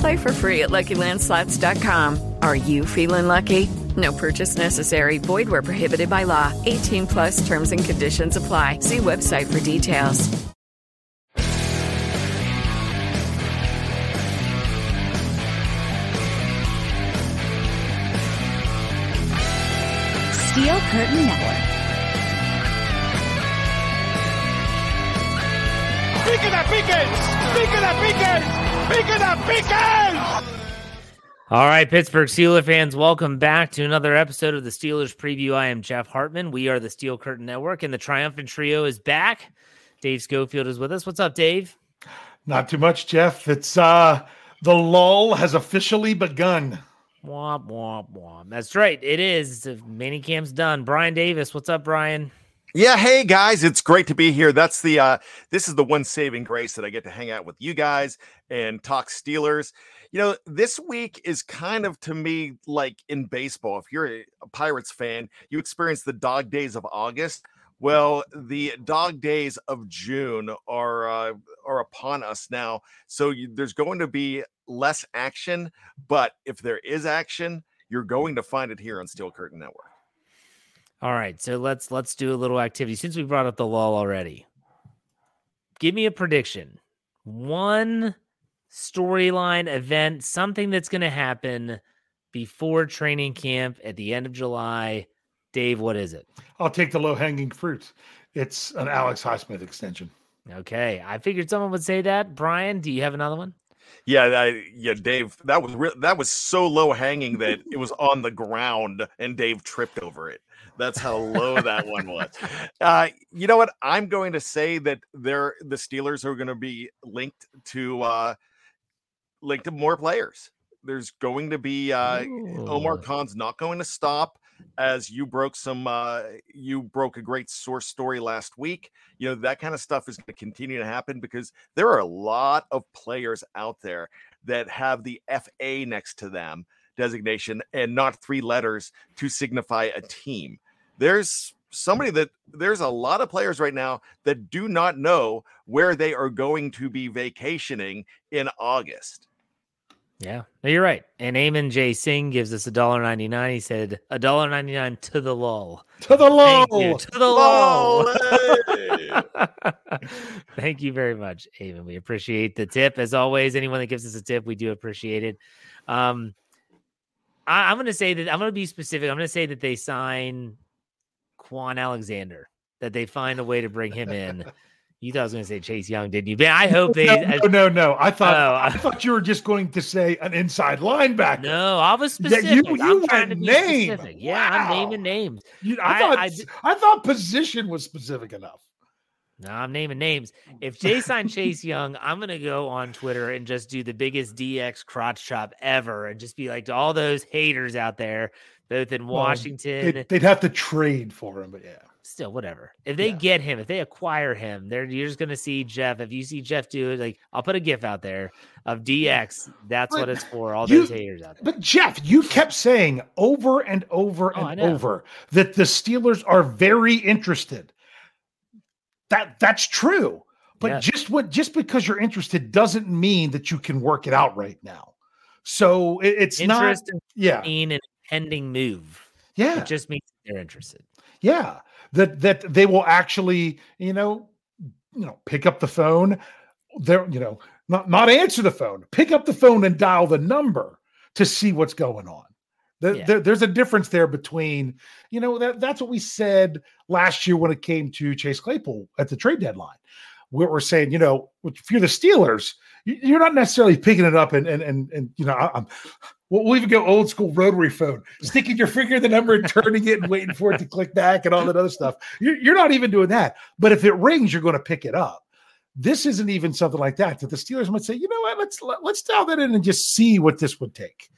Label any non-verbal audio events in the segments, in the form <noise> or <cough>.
Play for free at LuckyLandSlots.com. Are you feeling lucky? No purchase necessary. Void where prohibited by law. 18 plus terms and conditions apply. See website for details. Steel Curtain Network. ¡Piquen a Pickens! ¡Piquen a Pickens! ¡Piquen a Pickens! All right, Pittsburgh Steelers fans, welcome back to another episode of the Steelers Preview. I am Jeff Hartman. We are the Steel Curtain Network, and the triumphant trio is back. Dave Schofield is with us. What's up, Dave? Not too much, Jeff. It's uh the lull has officially begun. Womp womp womp. That's right. It is. Mini camp's done. Bryan Davis, what's up, Bryan? Yeah, hey guys, it's great to be here. That's the uh this is the one saving grace that I get to hang out with you guys and talk Steelers. You know, this week is kind of to me like in baseball. If you're a, Pirates fan, you experience the dog days of August. Well, the dog days of June are uh, are upon us now. So you, there's going to be less action, but if there is action, you're going to find it here on Steel Curtain Network. All right, so let's let's do a little activity since we brought up the lull already. Give me a prediction. One storyline event, something that's going to happen before training camp at the end of July. Dave, what is it? I'll take the low hanging fruit. It's an Alex Highsmith extension. Okay, I figured someone would say that. Bryan, do you have another one? Yeah, I, yeah, Dave. That was re- that was so low hanging that it was on the ground, and Dave tripped over it. That's how low that one was. <laughs> Uh, you know what? I'm going to say that they're the Steelers are going to be linked to uh, linked to more players. There's going to be uh, Omar Khan's not going to stop as you broke some uh you broke a great source story last week you know that kind of stuff is going to continue to happen because there are a lot of players out there that have the fa next to them designation and not three letters to signify a team there's somebody that there's a lot of players right now that do not know where they are going to be vacationing in august Yeah, no, you're right. And Eamon J. Singh gives us a dollar ninety nine. He said a dollar ninety nine to the lull. To the lull. To the lull. <laughs> Thank you very much, Eamon. We appreciate the tip as always. Anyone that gives us a tip, we do appreciate it. Um, I, I'm going to say that I'm going to be specific. I'm going to say that they sign Kwon Alexander. That they find a way to bring him in. <laughs> You thought I was going to say Chase Young, didn't you? Man, I hope they. No, no, no, no. I thought Oh, I thought you were just going to say an inside linebacker. No, I was Yeah, specific. you- you I'm trying to be name. specific. Yeah, I'm naming names. You- I, I- thought I I, thought position was specific enough. No, I'm naming names. Oh. If Jay signed <laughs> Chase Young, I'm gonna go on Twitter and just do the biggest DX crotch chop ever, and just be like to all those haters out there, both in Well, Washington. They'd, they'd have to trade for him, but yeah. still, whatever. If they get him, if they acquire him, they're you're just gonna see Jeff. If you see Jeff do it, like I'll put a GIF out there of DX. That's what it's for. All You- those haters out there. But Jeff, you kept saying over and over Oh, and over that the Steelers are very interested. that that's true. But Yeah. just what just because you're interested doesn't mean that you can work it out right now. So it- it's not Interest in yeah. mean pending move. Yeah. It just means they're interested. Yeah, that that they will actually, you know, you know, pick up the phone. They're, you know, not not answer the phone. Pick up the phone and dial the number to see what's going on. There- Yeah. there- there's a difference there between, you know, that that's what we said last year when it came to Chase Claypool at the trade deadline. Where we're saying, you know, if you're the Steelers, you- you're not necessarily picking it up and and and, and you know, I'm We'll, we'll even go old school rotary phone, sticking your finger in the number and <laughs> turning it and waiting for it to click back and all that other stuff. You're, you're not even doing that. But if it rings, you're going to pick it up. This isn't even something like that. That the Steelers might say, you know what, let's let, let's dial that in and just see what this would take.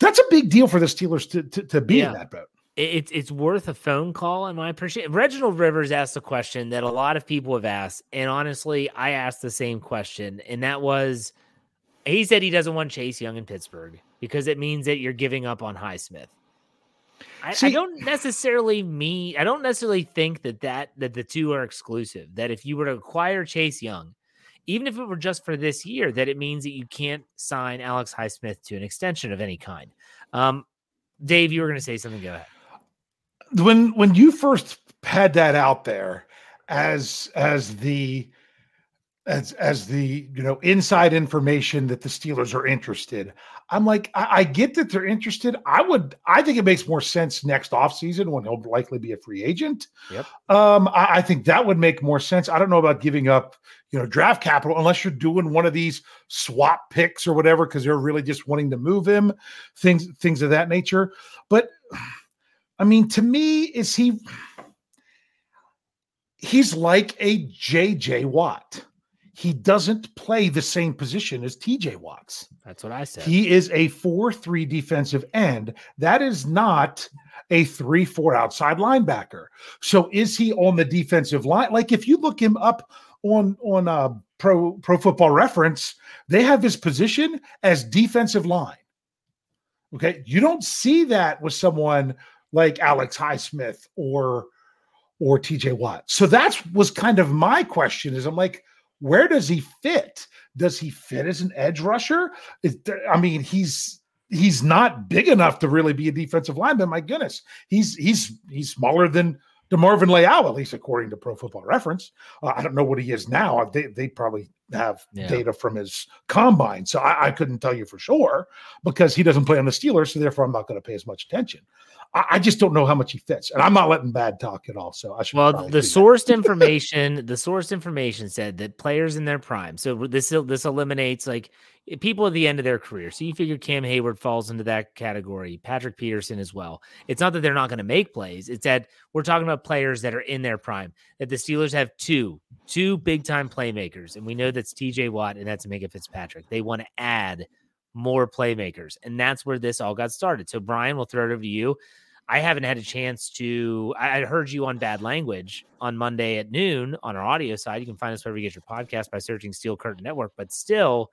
That's a big deal for the Steelers to to, to be Yeah. in that boat. It's it's worth a phone call, and I appreciate. Reginald Rivers asked a question that a lot of people have asked, and honestly, I asked the same question, and that was, he said he doesn't want Chase Young in Pittsburgh because it means that you're giving up on Highsmith. I, I don't necessarily mean I don't necessarily think that that that the two are exclusive. That if you were to acquire Chase Young, even if it were just for this year, that it means that you can't sign Alex Highsmith to an extension of any kind. Um, Dave, you were going to say something. Go ahead. when when you first had that out there as as the as as the you know inside information that the Steelers are interested, I'm like I, I get that they're interested. I would I think it makes more sense next offseason when he'll likely be a free agent. Yep. Um, I, I think that would make more sense. I don't know about giving up you know draft capital unless you're doing one of these swap picks or whatever because they're really just wanting to move him, things things of that nature. But I mean, to me, is he? He's like a JJ Watt. He doesn't play the same position as TJ Watts. That's what I said. He is a 4 3 defensive end. That is not a 3 4 outside linebacker. So is he on the defensive line? Like if you look him up on on uh, pro pro football reference, they have his position as defensive line. Okay. You don't see that with someone like Alex Highsmith or or TJ Watt. So that's was kind of my question is I'm like, where does he fit? Does he fit as an edge rusher? Is there- I mean, he's he's not big enough to really be a defensive lineman. My goodness, he's he's he's smaller than DeMarvin Leal, at least according to Pro Football Reference. Uh, I don't know what he is now. They they probably have Yeah. data from his combine, so I, I couldn't tell you for sure because he doesn't play on the Steelers, so therefore I'm not going to pay as much attention. I, I just don't know how much he fits, and I'm not letting bad talk at all. So I should Well, the sourced information, the sourced information said that players in their prime. So this this eliminates like eh, people at the end of their career. So you figure Cam Heyward falls into that category, Patrick Peterson as well. It's not that they're not going to make plays. It's that we're talking about players that are in their prime. That the Steelers have two, two big time playmakers, and we know that's T.J. Watt and that's Minkah Fitzpatrick. They want to add more playmakers, and that's where this all got started. So Bryan, we'll throw it over to you. I haven't had a chance to. I heard you on Bad Language on Monday at noon on our audio side. You can find us wherever you get your podcast by searching Steel Curtain Network. But still,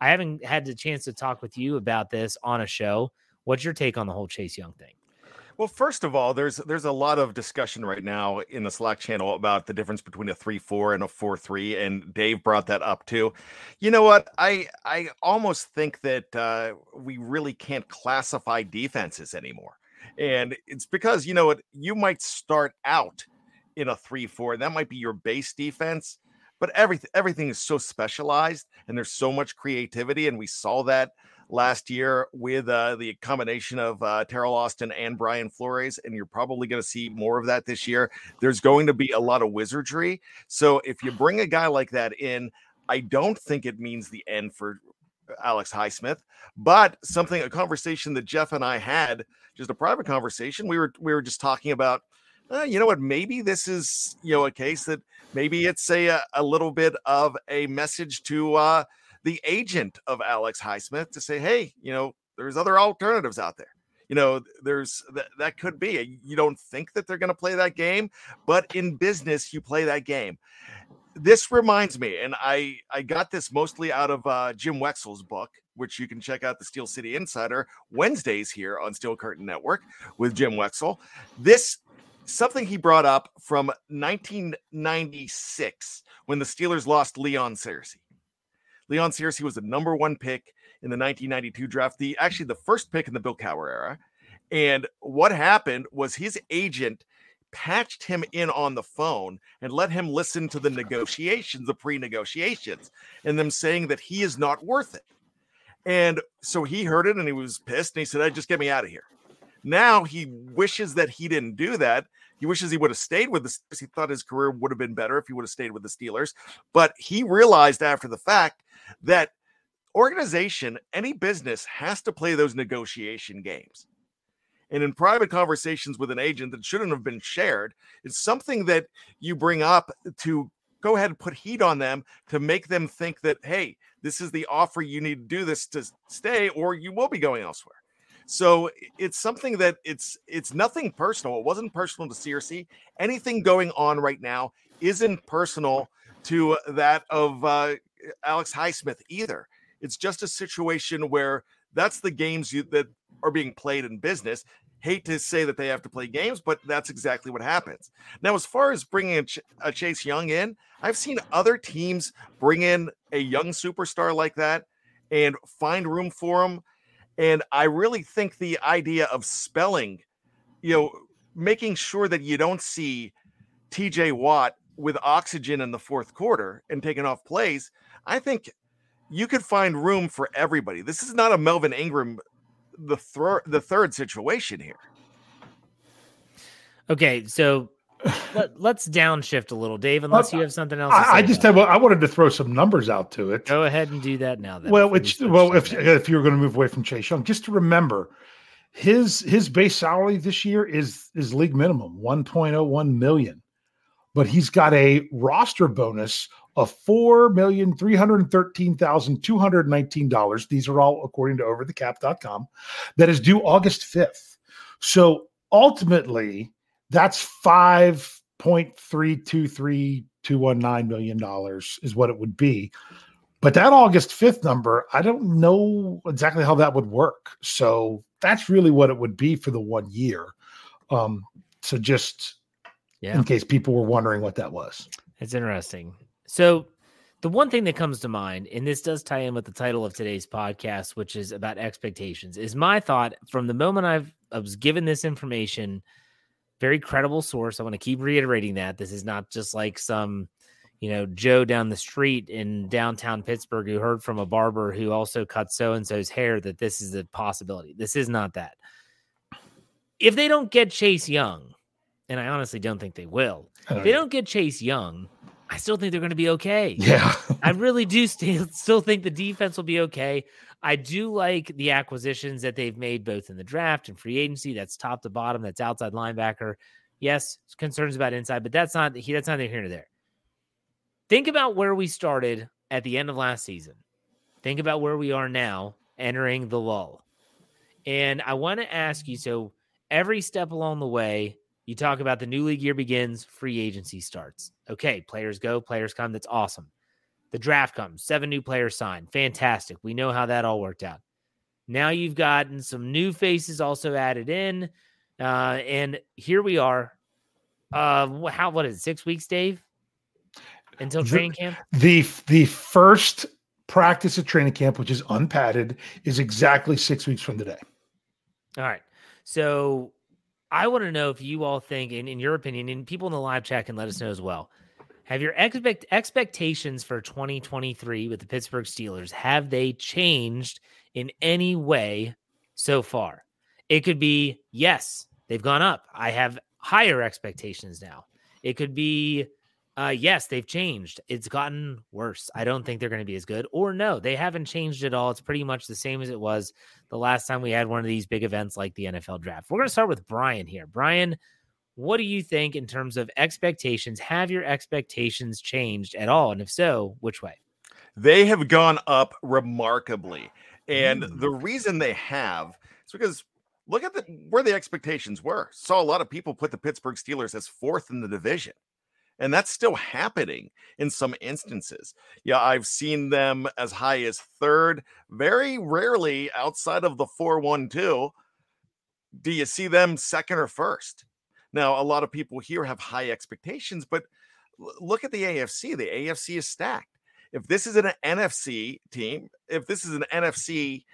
I haven't had the chance to talk with you about this on a show. What's your take on the whole Chase Young thing? Well, first of all, there's there's a lot of discussion right now in the Slack channel about the difference between a three four and a four three, and Dave brought that up too. You know what? I I almost think that uh, we really can't classify defenses anymore, and it's because you know what you might start out in a three four, that might be your base defense, but everything everything is so specialized, and there's so much creativity, and we saw that last year with uh, the combination of uh, Teryl Austin and Brian Flores, and you're probably going to see more of that this year. There's going to be a lot of wizardry. So if you bring a guy like that in, I don't think it means the end for Alex Highsmith, but something a conversation that Jeff and I had, just a private conversation. We were we were just talking about, uh, you know what? Maybe this is you know a case that maybe it's a a, little bit of a message to uh, the agent of Alex Highsmith to say, hey, you know, there's other alternatives out there. You know, there's that that could be. You don't think that they're going to play that game, but in business, you play that game. This reminds me, and I I got this mostly out of uh, Jim Wexell's book, which you can check out the Steel City Insider Wednesdays here on Steel Curtain Network with Jim Wexell. This something he brought up from 1996 when the Steelers lost Leon Searcy. Leon Searcy was the number one pick in the 1992 draft, the actually the first pick in the Bill Cowher era. And what happened was his agent patched him in on the phone and let him listen to the negotiations, the pre-negotiations, and them saying that he is not worth it. And so he heard it and he was pissed and he said, "I just get me out of here." Now he wishes that he didn't do that. He wishes he would have stayed with the Steelers. He thought his career would have been better if he would have stayed with the Steelers. But he realized after the fact that organization, any business has to play those negotiation games. And in private conversations with an agent that shouldn't have been shared, it's something that you bring up to go ahead and put heat on them to make them think that, hey, this is the offer you need to do this to stay, or you will be going elsewhere. So it's something that it's it's nothing personal. It wasn't personal to Searcy. Anything going on right now isn't personal to that of uh, Alex Highsmith either. It's just a situation where that's the games you, that are being played in business. Hate to say that they have to play games, but that's exactly what happens. Now, as far as bringing a, Ch- a Chase Young in, I've seen other teams bring in a young superstar like that and find room for him and I really think the idea of spelling, you know, making sure that you don't see TJ Watt with oxygen in the fourth quarter and taking off plays, I think you could find room for everybody. This is not a Melvin Ingram the third the third situation here. Okay, so let, us downshift a little, Dave. Unless you uh, have something else. I, I just have, I wanted to throw some numbers out to it. Go ahead and do that now. Then. Well, which well, if if you're going to move away from Chase Young, just to remember, his his base salary this year is is league minimum one point oh one million, but he's got a roster bonus of four million three hundred thirteen thousand two hundred nineteen dollars. These are all according to OverTheCap.com. That is due August fifth. So ultimately that's five point three two three two one nine million dollars is what it would be. But that August 5th number, I don't know exactly how that would work. So that's really what it would be for the one year. Um, so just yeah. in case people were wondering what that was. It's interesting. So the one thing that comes to mind, and this does tie in with the title of today's podcast, which is about expectations, is my thought from the moment I've I was given this information very credible source. I want to keep reiterating that this is not just like some, you know, Joe down the street in downtown Pittsburgh who heard from a barber who also cut so and so's hair that this is a possibility. This is not that. If they don't get Chase Young, and I honestly don't think they will, oh, if they don't get Chase Young, I still think they're going to be okay. Yeah. I really do still, still think the defense will be okay. I do like the acquisitions that they've made both in the draft and free agency. That's top to bottom. That's outside linebacker. Yes, concerns about inside, but that's not he. That's not here nor there. Think about where we started at the end of last season. Think about where we are now, entering the lull. And I want to ask you. So every step along the way, you talk about the new league year begins, free agency starts. Okay, players go, players come. That's awesome. The draft comes, seven new players signed. Fantastic. We know how that all worked out. Now you've gotten some new faces also added in. Uh, and here we are. Uh, how, what is it, six weeks, Dave? Until training camp? The, the first practice at training camp, which is unpadded, is exactly six weeks from today. All right. So I want to know if you all think, in, in your opinion, and people in the live chat can let us know as well. Have your expect expectations for 2023 with the Pittsburgh Steelers have they changed in any way so far? It could be yes, they've gone up. I have higher expectations now. It could be uh, yes, they've changed. It's gotten worse. I don't think they're going to be as good. Or no, they haven't changed at all. It's pretty much the same as it was the last time we had one of these big events like the NFL draft. We're going to start with Bryan here. Bryan, what do you think in terms of expectations? Have your expectations changed at all? And if so, which way? They have gone up remarkably. And mm. the reason they have is because look at the where the expectations were. Saw a lot of people put the Pittsburgh Steelers as fourth in the division. And that's still happening in some instances. Yeah, I've seen them as high as third. Very rarely outside of the 4 1 2 do you see them second or first. Now, a lot of people here have high expectations, but look at the AFC. The AFC is stacked. If this is an NFC team, if this is an NFC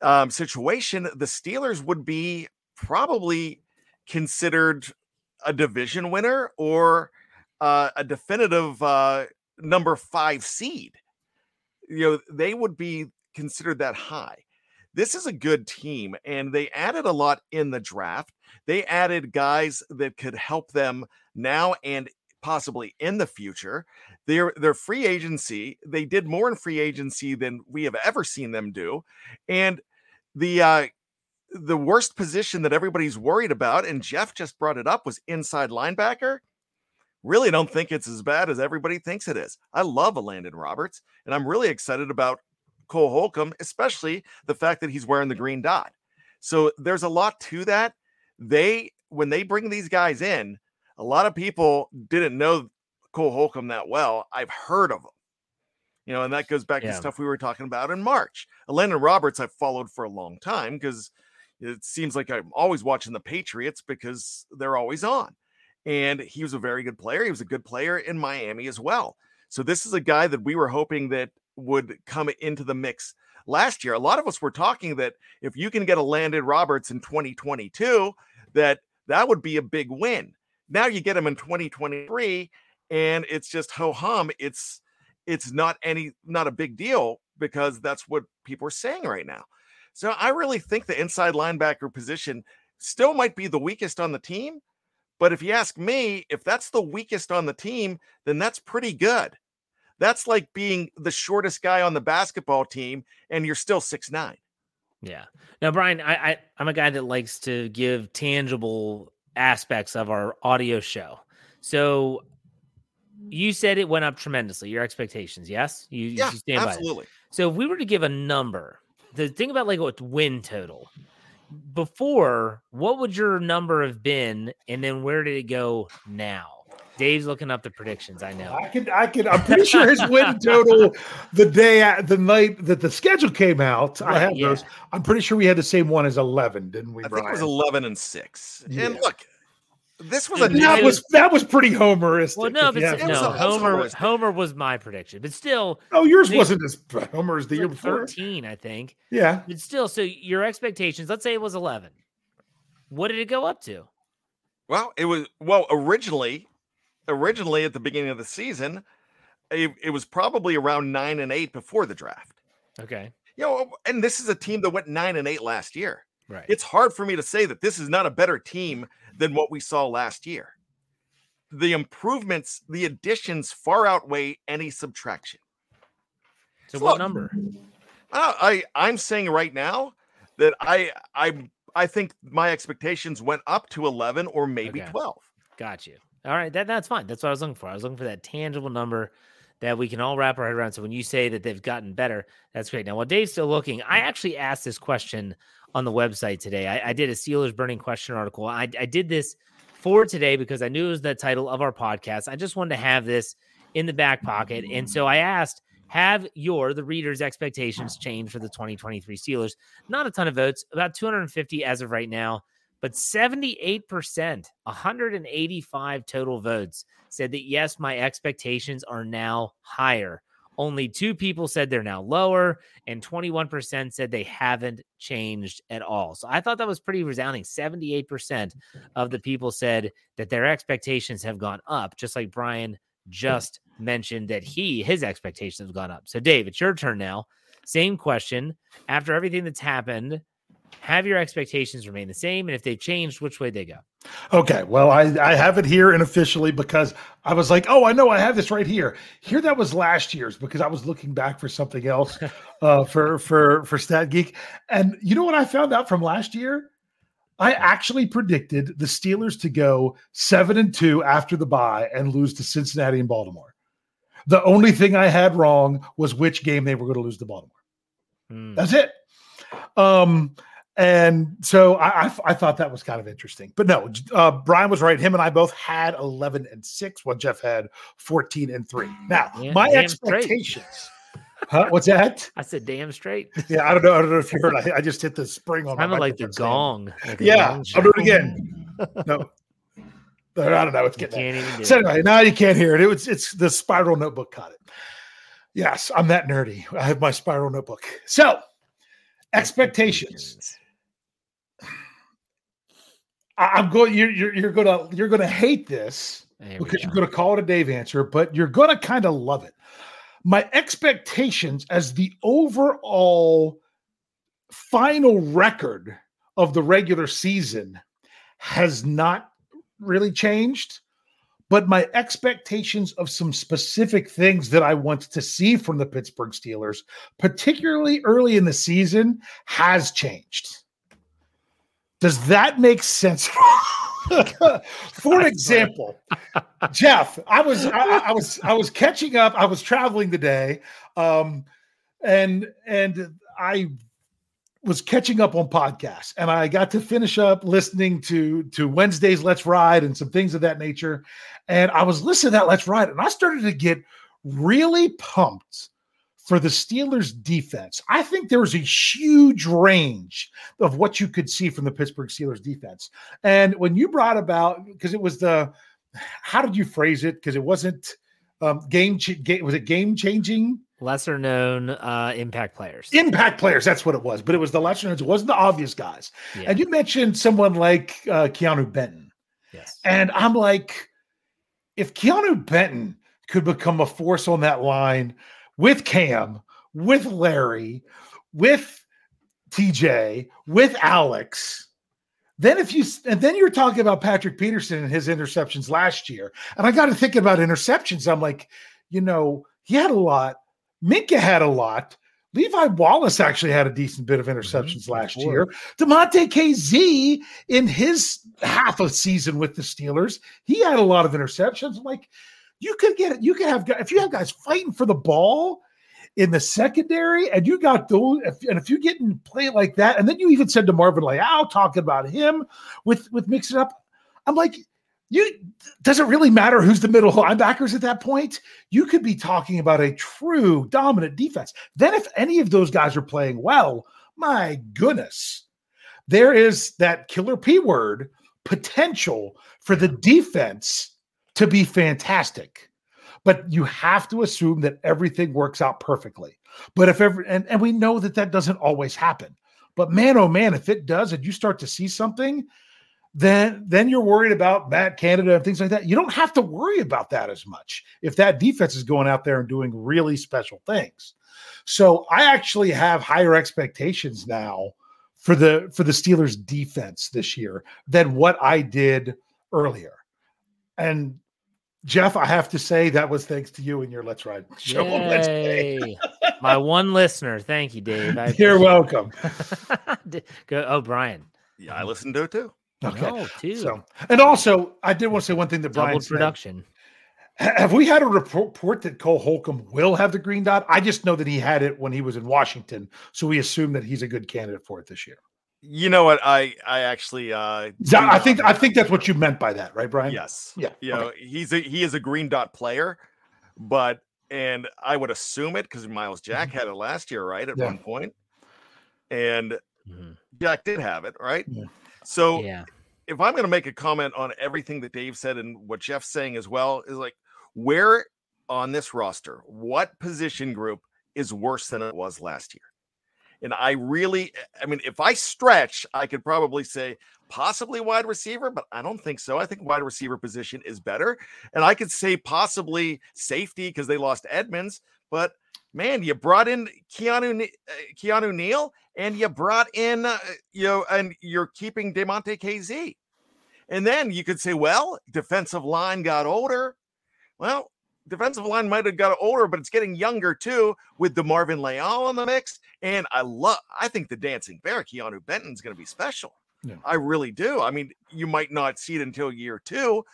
um, situation, the Steelers would be probably considered a division winner or uh, a definitive uh, number five seed. You know, they would be considered that high. This is a good team, and they added a lot in the draft. They added guys that could help them now and possibly in the future. Their their free agency, they did more in free agency than we have ever seen them do. And the uh the worst position that everybody's worried about, and Jeff just brought it up, was inside linebacker. Really don't think it's as bad as everybody thinks it is. I love Elandon Roberts, and I'm really excited about Cole Holcomb, especially the fact that he's wearing the green dot. So there's a lot to that. They when they bring these guys in, a lot of people didn't know Cole Holcomb that well. I've heard of him. You know, and that goes back yeah. to stuff we were talking about in March. Elandon Roberts, I've followed for a long time because it seems like I'm always watching the Patriots because they're always on. And he was a very good player. He was a good player in Miami as well. So this is a guy that we were hoping that would come into the mix last year. A lot of us were talking that if you can get a Elandon Roberts in 2022, that that would be a big win. Now you get him in 2023 and it's just ho hum. It's it's not any not a big deal because that's what people are saying right now. So I really think the inside linebacker position still might be the weakest on the team. But if you ask me, if that's the weakest on the team, then that's pretty good. That's like being the shortest guy on the basketball team and you're still six nine. Yeah. Now, Bryan, I, I I'm a guy that likes to give tangible aspects of our audio show. So you said it went up tremendously. Your expectations, yes? You, yeah, you stand absolutely. By it. So if we were to give a number, the thing about like what win total before, what would your number have been, and then where did it go now? Dave's looking up the predictions. I know. I could. I could. I'm pretty sure his win <laughs> total the day at the night that the schedule came out. Right, I have yeah. those. I'm pretty sure we had the same one as 11, didn't we? I Bryan? think it was 11 and six. Yeah. And look, this was a that was that was pretty homeristic. Well, no, but yeah. no, Homer Homer was my prediction, but still. Oh, yours wasn't as Homer as the year like before. Thirteen, I think. Yeah, but still, so your expectations. Let's say it was eleven. What did it go up to? Well, it was well originally, originally at the beginning of the season, it, it was probably around nine and eight before the draft. Okay. You know, and this is a team that went nine and eight last year. Right. It's hard for me to say that this is not a better team than what we saw last year. The improvements, the additions far outweigh any subtraction. So, so what look, number? I I'm saying right now that I I I think my expectations went up to 11 or maybe okay. 12. Got you. All right, that that's fine. That's what I was looking for. I was looking for that tangible number that we can all wrap our head around. So when you say that they've gotten better, that's great. Now, while Dave's still looking, I actually asked this question on the website today. I, I did a Steelers burning question article. I, I did this for today because I knew it was the title of our podcast. I just wanted to have this in the back pocket. And so I asked, have your, the reader's expectations changed for the 2023 Steelers? Not a ton of votes, about 250 as of right now, but 78%, 185 total votes said that yes, my expectations are now higher only two people said they're now lower, and 21% said they haven't changed at all. So I thought that was pretty resounding. 78% of the people said that their expectations have gone up, just like Bryan just mentioned that he his expectations have gone up. So Dave, it's your turn now. Same question. After everything that's happened, have your expectations remain the same? And if they've changed, which way they go? Okay. Well, I, I have it here unofficially because I was like, oh, I know I have this right here. Here that was last year's because I was looking back for something else <laughs> uh, for for for Stat Geek. And you know what I found out from last year? I actually predicted the Steelers to go seven and two after the bye and lose to Cincinnati and Baltimore. The only thing I had wrong was which game they were going to lose to Baltimore. Hmm. That's it. Um, and so I, I, I, thought that was kind of interesting. But no, uh, Bryan was right. Him and I both had 11 and 6, while Jeff had 14 and 3. Now, yeah, my expectations. Huh? What's that? <laughs> I said damn straight. <laughs> Yeah, I don't know. I don't know if you heard. I, I just hit the spring on. Kind of like the gong. Like yeah, gong I'll do it again. <laughs> no, I don't know. It's getting can't even do So it. now you can't hear it. It was it's the spiral notebook caught it. Yes, I'm that nerdy. I have my spiral notebook. So expectations. I'm going. You're, you're you're gonna you're gonna hate this There because you're gonna call it a Dave answer, but you're gonna kind of love it. My expectations as the overall final record of the regular season has not really changed, but my expectations of some specific things that I want to see from the Pittsburgh Steelers, particularly early in the season, has changed. Does that make sense? <laughs> For example, Jeff, I was I, I was I was catching up. I was traveling today, um, and and I was catching up on podcasts, and I got to finish up listening to to Wednesday's Let's Ride and some things of that nature. And I was listening to that Let's Ride, and I started to get really pumped for the Steelers defense. I think there was a huge range of what you could see from the Pittsburgh Steelers defense. And when you brought about, because it was the, how did you phrase it? Because it wasn't um, game, ch- ga- was it game changing? lesser known uh, impact players. Impact players, that's what it was. But it was the lesser known. It wasn't the obvious guys. Yeah. And you mentioned someone like uh, Keeanu Benton. yes. And I'm like, if Keeanu Benton could become a force on that line with Cam, with Larry, with TJ, with Alex, then if you and then you're talking about Patrick Peterson and his interceptions last year, and I got to think about interceptions. I'm like, you know, he had a lot. Minkah had a lot. Levi Wallace actually had a decent bit of mm-hmm. interceptions last Sure. year. Damontae Kazee in his half of season with the Steelers, he had a lot of interceptions. I'm like, you could get it. You could have if you have guys fighting for the ball in the secondary, and you got those. And if you get in play like that, and then you even said DeMarvin Leal talking about him with with mixing up, I'm like, you does it really matter who's the middle linebackers at that point? You could be talking about a true dominant defense. Then, if any of those guys are playing well, my goodness, there is that killer P word potential for the defense to be fantastic. But you have to assume that everything works out perfectly. But if ever, and, and we know that that doesn't always happen. But man, oh man, if it does, and you start to see something, then then you're worried about Matt Canada and things like that. You don't have to worry about that as much if that defense is going out there and doing really special things. So I actually have higher expectations now for the for the Steelers defense this year than what I did earlier. And Jeff, I have to say that was thanks to you and your Let's Ride <laughs> show on Wednesday. Yay. <laughs> My one listener. Thank you, Dave. I You're welcome. <laughs> Go. Oh, Bryan. Yeah, I listened to it too. Okay. No, too. So, and also, I did want to say one thing that Bryan Doubled said. production. Ha- Have we had a report report that Cole Holcomb will have the green dot? I just know that he had it when he was in Washington, so we assume that he's a good candidate for it this year. You know what? I I actually uh Is I think. I think that's what you meant by that, right, Bryan? Yes. Yeah. You know, he's a he is a green dot player, but and I would assume it because Myles Jack had it last year, right? At Mm-hmm. Yeah. one point. And Mhm. Jack did have it, right? Yeah. So Yeah. if I'm going to make a comment on everything that Dave said and what Jeff's saying as well, is like where on this roster, what position group is worse than it was last year? And I really, I mean, if I stretch, I could probably say possibly wide receiver, but I don't think so. I think wide receiver position is better. And I could say possibly safety because they lost Edmunds, but man, you brought in Keanu uh, Keanu Neal and you brought in uh, you know and you're keeping Damontae Kazee. And then you could say, well, defensive line got older. Well, defensive line might have got older, but it's getting younger too with DeMarvin Leal in the mix. And I love, I think the dancing bear, Keeanu Benton's going to be special. Yeah. I really do. I mean, you might not see it until year two,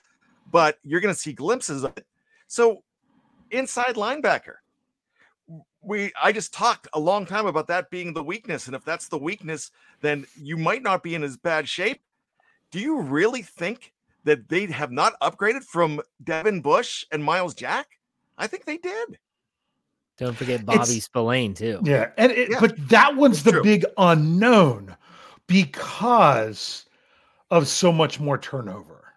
but you're going to see glimpses of it. So, inside linebacker, we I just talked a long time about that being the weakness, and if that's the weakness, then you might not be in as bad shape. Do you really think that they have not upgraded from Devin Bush and Myles Jack? I think they did. Don't forget Bobby Spillane too. Yeah, and it, Yeah, but that one's the true. big unknown because of so much more turnover.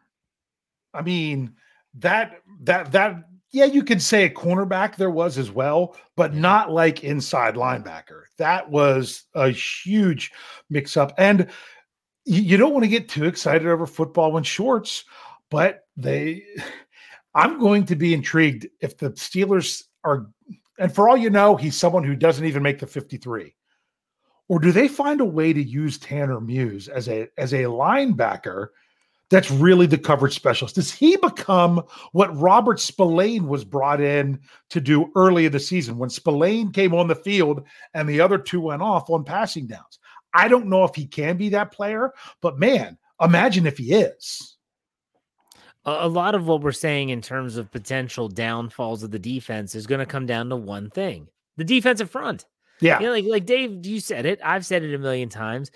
I mean, that that that yeah, you could say a cornerback there was as well, but not like inside linebacker. That was a huge mix up. And you, you don't want to get too excited over football when shorts, but they <laughs> I'm going to be intrigued if the Steelers are and for all you know, he's someone who doesn't even make the 53. Or do they find a way to use Tanner Muse as a as a linebacker that's really the coverage specialist? Does he become what Robert Spillane was brought in to do early in the season when Spillane came on the field and the other two went off on passing downs? I don't know if he can be that player, but man, imagine if he is. A lot of what we're saying in terms of potential downfalls of the defense is going to come down to one thing the defensive front. Yeah. You know, like like Dave, you said it. I've said it a million times.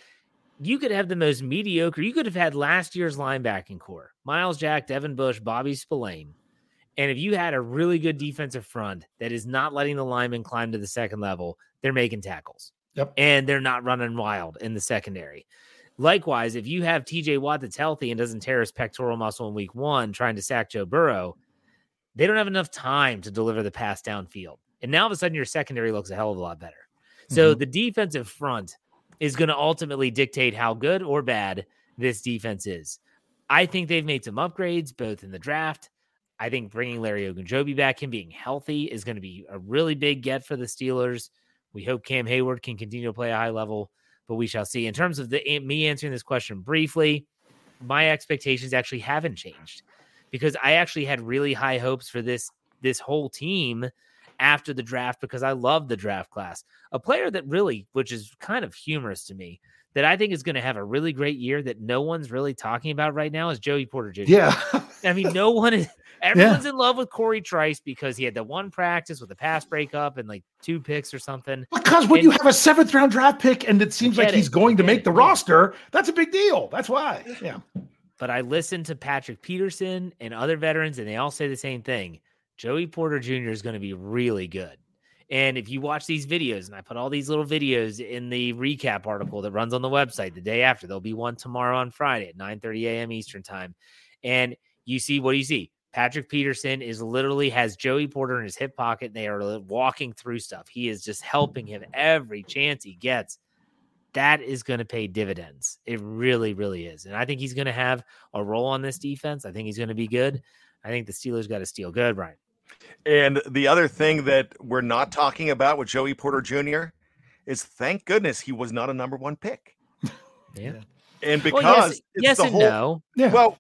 You could have the most mediocre. You could have had last year's linebacking corps: Myles Jack, Devin Bush, Bobby Spillane. And if you had a really good defensive front that is not letting the linemen climb to the second level, they're making tackles. Yep. And they're not running wild in the secondary. Likewise, if you have TJ Watt that's healthy and doesn't tear his pectoral muscle in week one trying to sack Joe Burrow, they don't have enough time to deliver the pass downfield. And now all of a sudden your secondary looks a hell of a lot better. So Mm-hmm. the defensive front is going to ultimately dictate how good or bad this defense is. I think they've made some upgrades both in the draft. I think bringing Larry Ogunjobi back, him being healthy, is going to be a really big get for the Steelers. We hope Cam Heyward can continue to play a high level, but we shall see. In terms of the me answering this question briefly, my expectations actually haven't changed because I actually had really high hopes for this this whole team after the draft because I love the draft class. A player that really, which is kind of humorous to me, that I think is going to have a really great year that no one's really talking about right now is Joey Porter Jr. Yeah. I mean, no <laughs> one is. Everyone's in love with Cory Trice because he had the one practice with a pass breakup and like two picks or something. Because when And- you have a seventh round draft pick and it seems like he's it. going to make it. the Yeah. roster, that's a big deal. That's why. Yeah. But I listened to Patrick Peterson and other veterans, and they all say the same thing. Joey Porter Jr. is going to be really good. And if you watch these videos, and I put all these little videos in the recap article that runs on the website the day after, there'll be one tomorrow on Friday at 9 30 a.m. Eastern time. And you see what do you see? Patrick Peterson is literally has Joey Porter in his hip pocket. And they are walking through stuff. He is just helping him every chance he gets. That is going to pay dividends. It really, really is. And I think he's going to have a role on this defense. I think he's going to be good. I think the Steelers got to steal. Good, Bryan. And the other thing that we're not talking about with Joey Porter Jr. is thank goodness he was not a number one pick. <laughs> Yeah. And Well, because yes, it's yes the and whole, no. Yeah. well,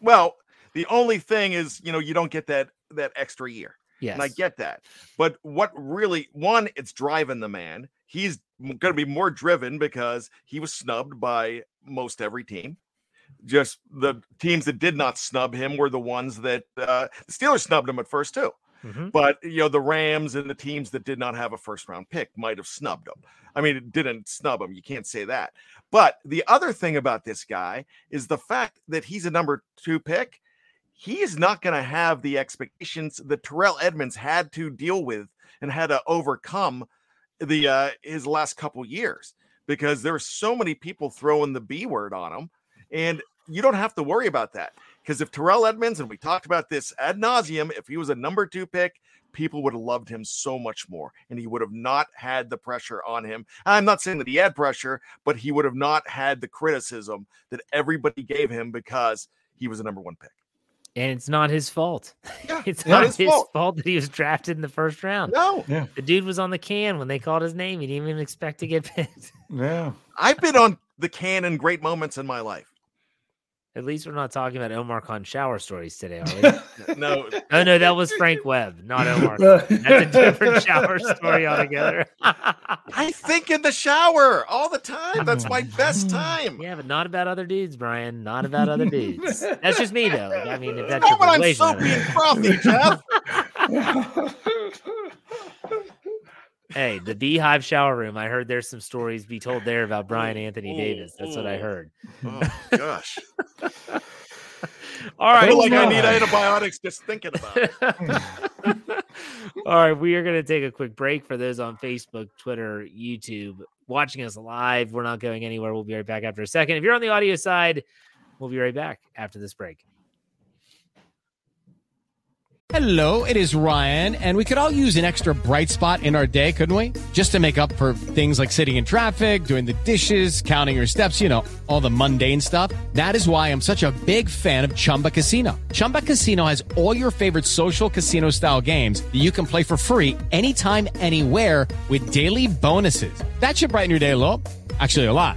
well, the only thing is, you know, you don't get that that extra year. Yes. And I get that. But what really, one, it's driving the man. He's going to be more driven because he was snubbed by most every team. Just the teams that did not snub him were the ones that uh, the Steelers snubbed him at first, too. Mhm. But, you know, the Rams and the teams that did not have a first round pick might have snubbed him. I mean, it didn't snub him. You can't say that. But the other thing about this guy is the fact that he's a number two pick he is not going to have the expectations that Terrell Edmunds had to deal with and had to overcome the uh, his last couple years because there are so many people throwing the B word on him, and you don't have to worry about that because if Terrell Edmunds and we talked about this ad nauseum, if he was a number two pick, people would have loved him so much more, and he would have not had the pressure on him. I'm not saying that he had pressure, but he would have not had the criticism that everybody gave him because he was a number one pick. And it's not his fault. Yeah, <laughs> it's not not his his fault. fault. that he was drafted in the first round. No, Yeah. The dude was on the can when they called his name. He didn't even expect to get <laughs> picked. Yeah. I've been on the can in great moments in my life. At least we're not talking about Omar Khan shower stories today, are we? <laughs> No, oh no, that was Frank Webb, not <laughs> Omar. Khan. That's a different shower story <laughs> altogether. I think in the shower all the time. That's my best time. yeah, but not about other dudes, Bryan. Not about other dudes. That's just me, though. I mean, if that's Not when I'm soapy and frothy, Jeff. Hey, the Beehive shower room. I heard there's some stories be told there about Bryan Anthony Davis. That's what I heard. Oh gosh. <laughs> All right. I feel like I need antibiotics just thinking about it. <laughs> All right, we are going to take a quick break for those on Facebook, Twitter, YouTube, watching us live. We're not going anywhere. We'll be right back after a second. If you're on the audio side, we'll be right back after this break. Hello, it is Ryan, and we could all use an extra bright spot in our day, couldn't we? Just to make up for things like sitting in traffic, doing the dishes, counting your steps, you know, all the mundane stuff. That is why I'm such a big fan of Chumba Casino. Chumba Casino has all your favorite social casino style games that you can play for free anytime, anywhere with daily bonuses. That should brighten your day a little. Actually, a lot.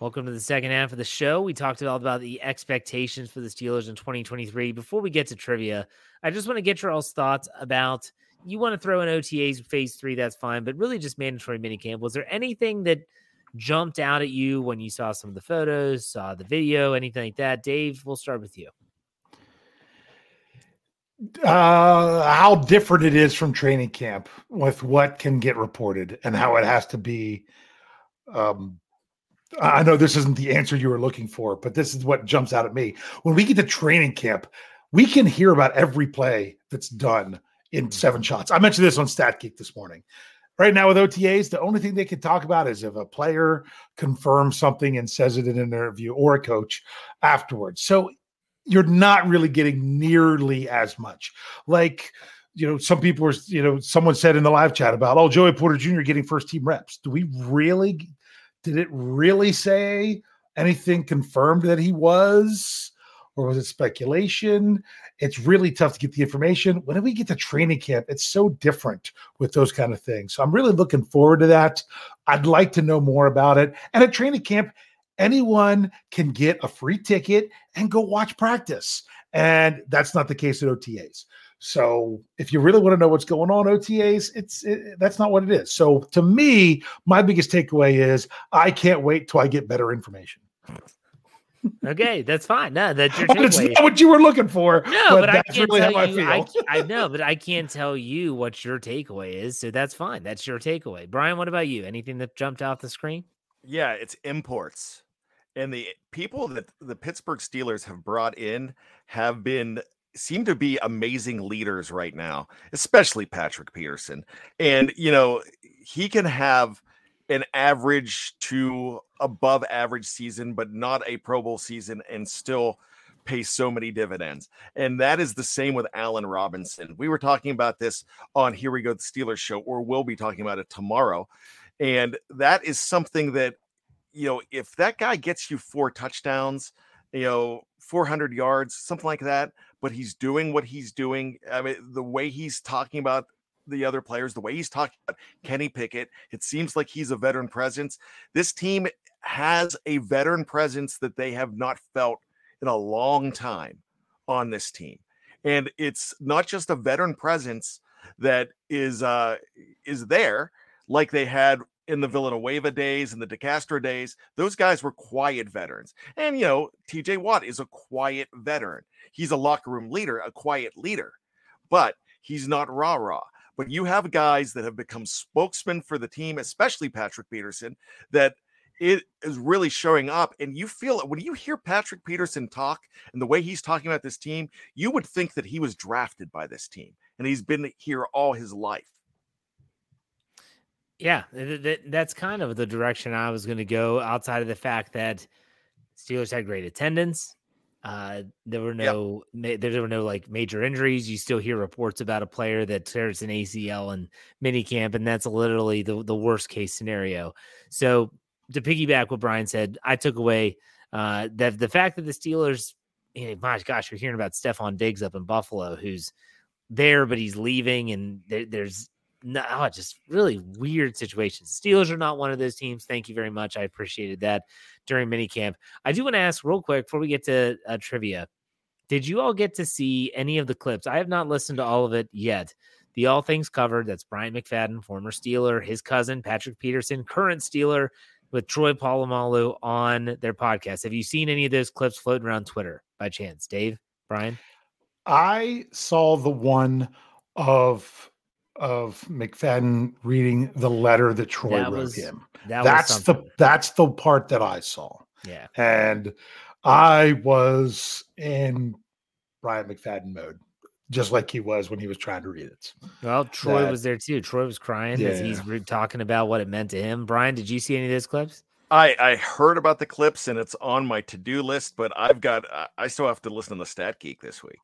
Welcome to the second half of the show. We talked all about the expectations for the Steelers in 2023. Before we get to trivia, I just want to get your all's thoughts about you want to throw in OTAs phase three, that's fine, but really just mandatory minicamp. Was there anything that jumped out at you when you saw some of the photos, saw the video, anything like that? Dave, we'll start with you. uh, how different it is from training camp with what can get reported and how it has to be. Um, I know this isn't the answer you were looking for, but this is what jumps out at me. When we get to training camp, we can hear about every play that's done in mm. seven shots. I mentioned this on Stat Geek this morning. Right now with OTAs, the only thing they can talk about is if a player confirms something and says it in an interview or a coach afterwards. So you're not really getting nearly as much. Like, you know, some people are, you know, someone said in the live chat about, oh, Joey Porter Jr. getting first team reps. Do we really, did it really say anything confirmed that he was? Or was it speculation? It's really tough to get the information. When we get to training camp, it's so different with those kind of things. So I'm really looking forward to that. I'd like to know more about it. And at training camp, anyone can get a free ticket and go watch practice. And that's not the case at OTAs. So if you really want to know what's going on OTAs, it's it, that's not what it is. So to me, my biggest takeaway is I can't wait till I get better information. Okay, that's fine. No, that's your <laughs> That's takeaway. not what you were looking for. No, but, but, I that's can't really tell how I you. feel. I, I know, but I can't tell you what your takeaway is. So that's fine. That's your takeaway. Bryan, what about you? Anything that jumped off the screen? Yeah, it's imports. And the people that the Pittsburgh Steelers have brought in have been seem to be amazing leaders right now, especially Patrick Peterson. And you know, he can have an average to above average season, but not a Pro Bowl season, and still pay so many dividends. And that is the same with Allen Robinson. We were talking about this on Here We Go, the Steelers show, or we'll be talking about it tomorrow. And that is something that, you know, if that guy gets you four touchdowns, you know, 400 yards, something like that, but he's doing what he's doing. I mean, the way he's talking about the other players, the way he's talking about Kenny Pickett, it seems like he's a veteran presence. This team has a veteran presence that they have not felt in a long time on this team. And it's not just a veteran presence that is uh is there like they had in the Villanueva days and the DeCastro days. Those guys were quiet veterans. And you know, TJ Watt is a quiet veteran. He's a locker room leader, a quiet leader. But he's not rah-rah. But you have guys that have become spokesmen for the team, especially Patrick Peterson, that it is really showing up. And you feel it when you hear Patrick Peterson talk and the way he's talking about this team, you would think that he was drafted by this team and he's been here all his life. Yeah, th- th- that's kind of the direction I was going to go outside of the fact that Steelers had great attendance. Uh, there were no ma- there were no like major injuries. You still hear reports about a player that tears an ACL in minicamp, and that's literally the the worst case scenario. So to piggyback what Bryan said, I took away uh, the the fact that the Steelers, you know, my gosh, you're hearing about Stefon Diggs up in Buffalo, who's there, but he's leaving, and there, there's no, oh, just really weird situations. Steelers are not one of those teams. Thank you very much. I appreciated that during minicamp. I do want to ask real quick before we get to uh, trivia. Did you all get to see any of the clips? I have not listened to all of it yet. The All Things Covered, that's Bryant McFadden, former Steeler, his cousin, Patrick Peterson, current Steeler, with Troy Polamalu on their podcast. Have you seen any of those clips floating around Twitter by chance? Dave, Bryan? I saw the one of of McFadden reading the letter that Troy That wrote was- him. that was that's the that's the part that I saw. Yeah. And I was in Bryant McFadden mode, just like he was when he was trying to read it. Well, Troy That- was there too. Troy was crying as he's re- talking about what it meant to him. Bryan, did you see any of those clips? I I heard about the clips and it's on my to do list, but I've got I- I still have to listen to the Stat Geek this week.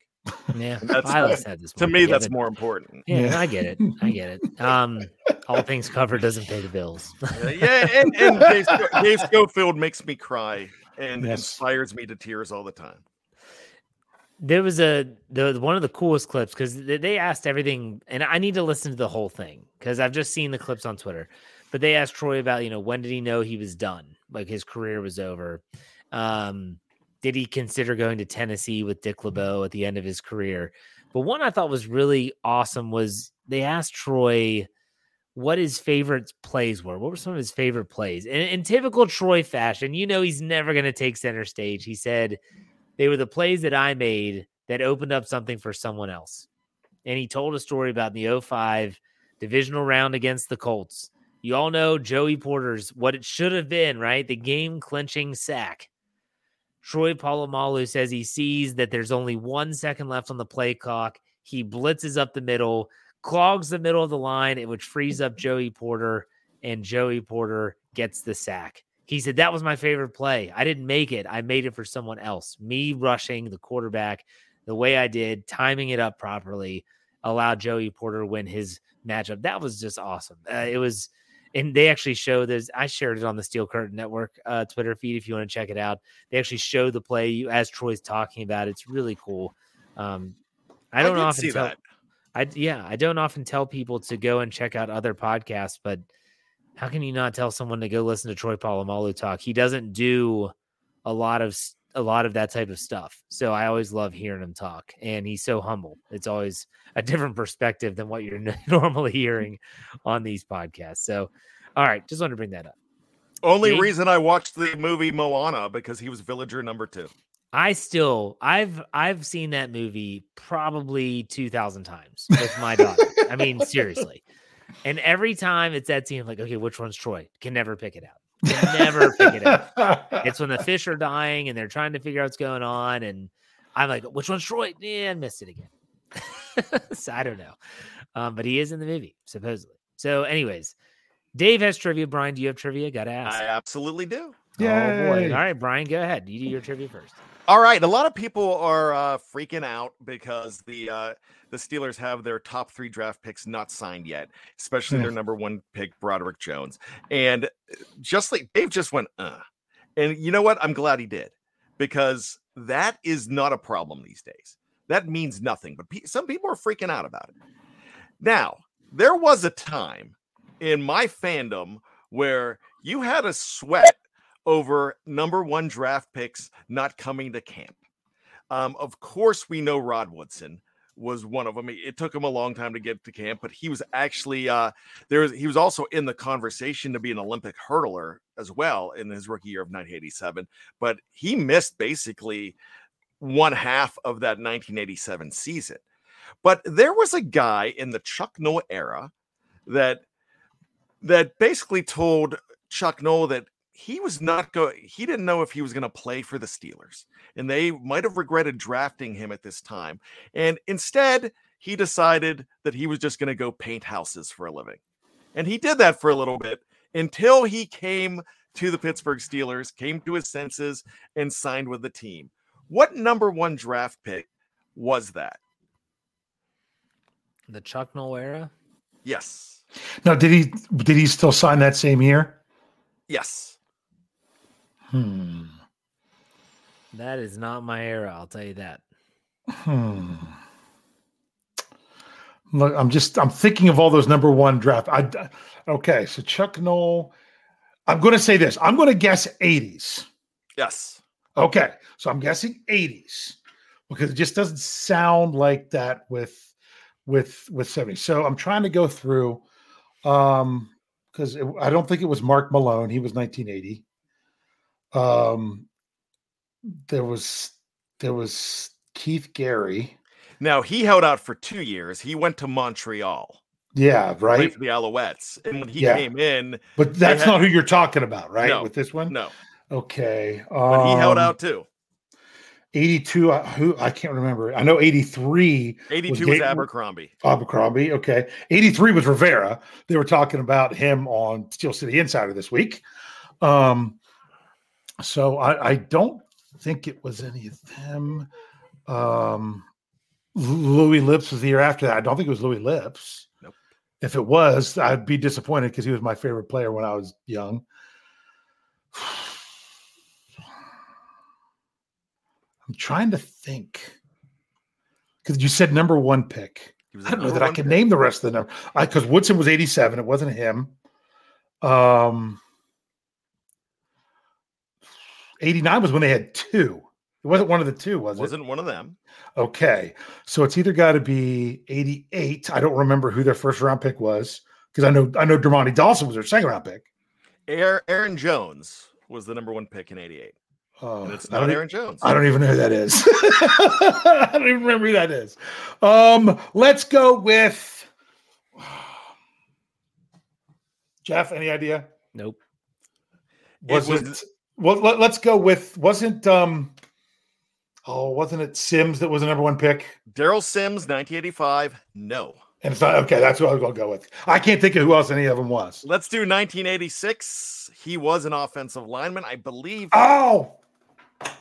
Yeah, And <laughs> that's I listened to this to me Yeah, that's but- more important. Yeah, no, I get it. <laughs> I get it. Um, all things covered doesn't pay the bills. Uh, yeah, and, and Dave, Dave Schofield makes me cry and Yes. inspires me to tears all the time. there was a the one of the coolest clips because they asked everything, and I need to listen to the whole thing because I've just seen the clips on Twitter. But they asked Troy about you know when did he know he was done, like his career was over. Um, did he consider going to Tennessee with Dick mm-hmm. LeBeau at the end of his career? But one I thought was really awesome was they asked Troy what his favorite plays were. What were some of his favorite plays? And in typical Troy fashion, you know he's never going to take center stage. He said they were the plays that I made that opened up something for someone else. And he told a story about the 05 divisional round against the Colts. You all know Joey Porter's what it should have been, right? The game clinching sack. Troy Polamalu says he sees that there's only one second left on the play clock. He blitzes up the middle, clogs the middle of the line, which frees up Joey Porter, and Joey Porter gets the sack. He said, That was my favorite play. I didn't make it, I made it for someone else. Me rushing the quarterback the way I did, timing it up properly, allowed Joey Porter to win his matchup. That was just awesome. Uh, it was, and they actually show this. I shared it on the Steel Curtain Network uh, Twitter feed if you want to check it out. They actually show the play as Troy's talking about. it. It's really cool. Um, I I don't did often see tell, that. I yeah, I don't often tell people to go and check out other podcasts, but how can you not tell someone to go listen to Troy Polamalu talk? He doesn't do a lot of a lot of that type of stuff. So I always love hearing him talk, and he's so humble. It's always a different perspective than what you're <laughs> normally hearing on these podcasts. So, all right, just wanted to bring that up. Only reason I watched the movie Moana because he was villager number two. I still I've I've seen that movie probably 2000 times with my daughter. I mean seriously. And every time it's that scene I'm like okay, which one's Troy? Can never pick it out. Can never pick it out. <laughs> It's when the fish are dying and they're trying to figure out what's going on and I'm like which one's Troy? Yeah, I missed it again. <laughs> so I don't know. Um, but he is in the movie supposedly. So anyways, Dave has trivia. Bryan, do you have trivia? Got to ask. I absolutely do. Oh boy. All right, Bryan, go ahead. You do your trivia first. All right, a lot of people are uh, freaking out because the uh, the Steelers have their top three draft picks not signed yet, especially their number one pick, Broderick Jones. And uh, just like Dave just went, uh. and you know what? I'm glad he did because that is not a problem these days. That means nothing, but pe- some people are freaking out about it. Now, there was a time in my fandom where you had a sweat over number one draft picks not coming to camp. Um, of course, we know Rod Woodson was one of them. It took him a long time to get to camp, but he was actually uh, there. Was, he was also in the conversation to be an Olympic hurdler as well in his rookie year of 1987. But he missed basically one half of that 1987 season. But there was a guy in the Chuck Noll era that that basically told Chuck Noll that he was not going he didn't know if he was going to play for the Steelers and they might have regretted drafting him at this time and instead he decided that he was just going to go paint houses for a living and he did that for a little bit until he came to the Pittsburgh Steelers came to his senses and signed with the team What number one draft pick was that? The Chuck Noll era? Yes. Now, did he did he still sign that same year? Yes. Hmm. That is not my era, I'll tell you that. Hmm. Look, I'm just I'm thinking of all those number one draft. I okay, so Chuck Noll. I'm going to say this. I'm going to guess 80s. Yes. Okay, so I'm guessing 80s because it just doesn't sound like that with with with 70. So I'm trying to go through um because I don't think it was Mark Malone. He was 1980. Um, there was there was Keith Gary. Now he held out for two years. He went to Montreal. Yeah, right. For the Alouettes, and when he Yeah. came in, But that's had- not who you're talking about, right? No, With this one, No, Okay, but he held um, out too. 82. uh, Who I can't remember. I know 83. Eighty-two was Ga- Abercrombie. Abercrombie. Okay, 83 was Rivera. They were talking about him on Steel City Insider this week. Um, so I, I don't think it was any of them. Um, Louis Lipps was the year after that. I don't think it was Louis Lipps. Nope. If it was, I'd be disappointed because he was my favorite player when I was young. <sighs> I'm trying to think because you said number one pick. I don't know that I can pick. name the rest of the number because Woodson was 87. It wasn't him. Um, 89 was when they had two. It wasn't one of the two, was it? Wasn't one of them. Okay. So it's either got to be 88. I don't remember who their first round pick was because I know I know Dermontti Dawson was their second round pick. Aaron, Aaron Jones was the number one pick in '88, Oh, and it's I not don't Aaron Jones. I don't even know who that is. <laughs> I don't even remember who that is. Um, let's go with <sighs> Jeff. Any idea? Nope. Was it it? Well, let, us go with. Wasn't um. Oh, wasn't it Sims that was the number one pick? Darryl Sims, 1985. No. And it's not okay. That's what I was going to go with. I can't think of who else any of them was. Let's do 1986. He was an offensive lineman, I believe. Oh,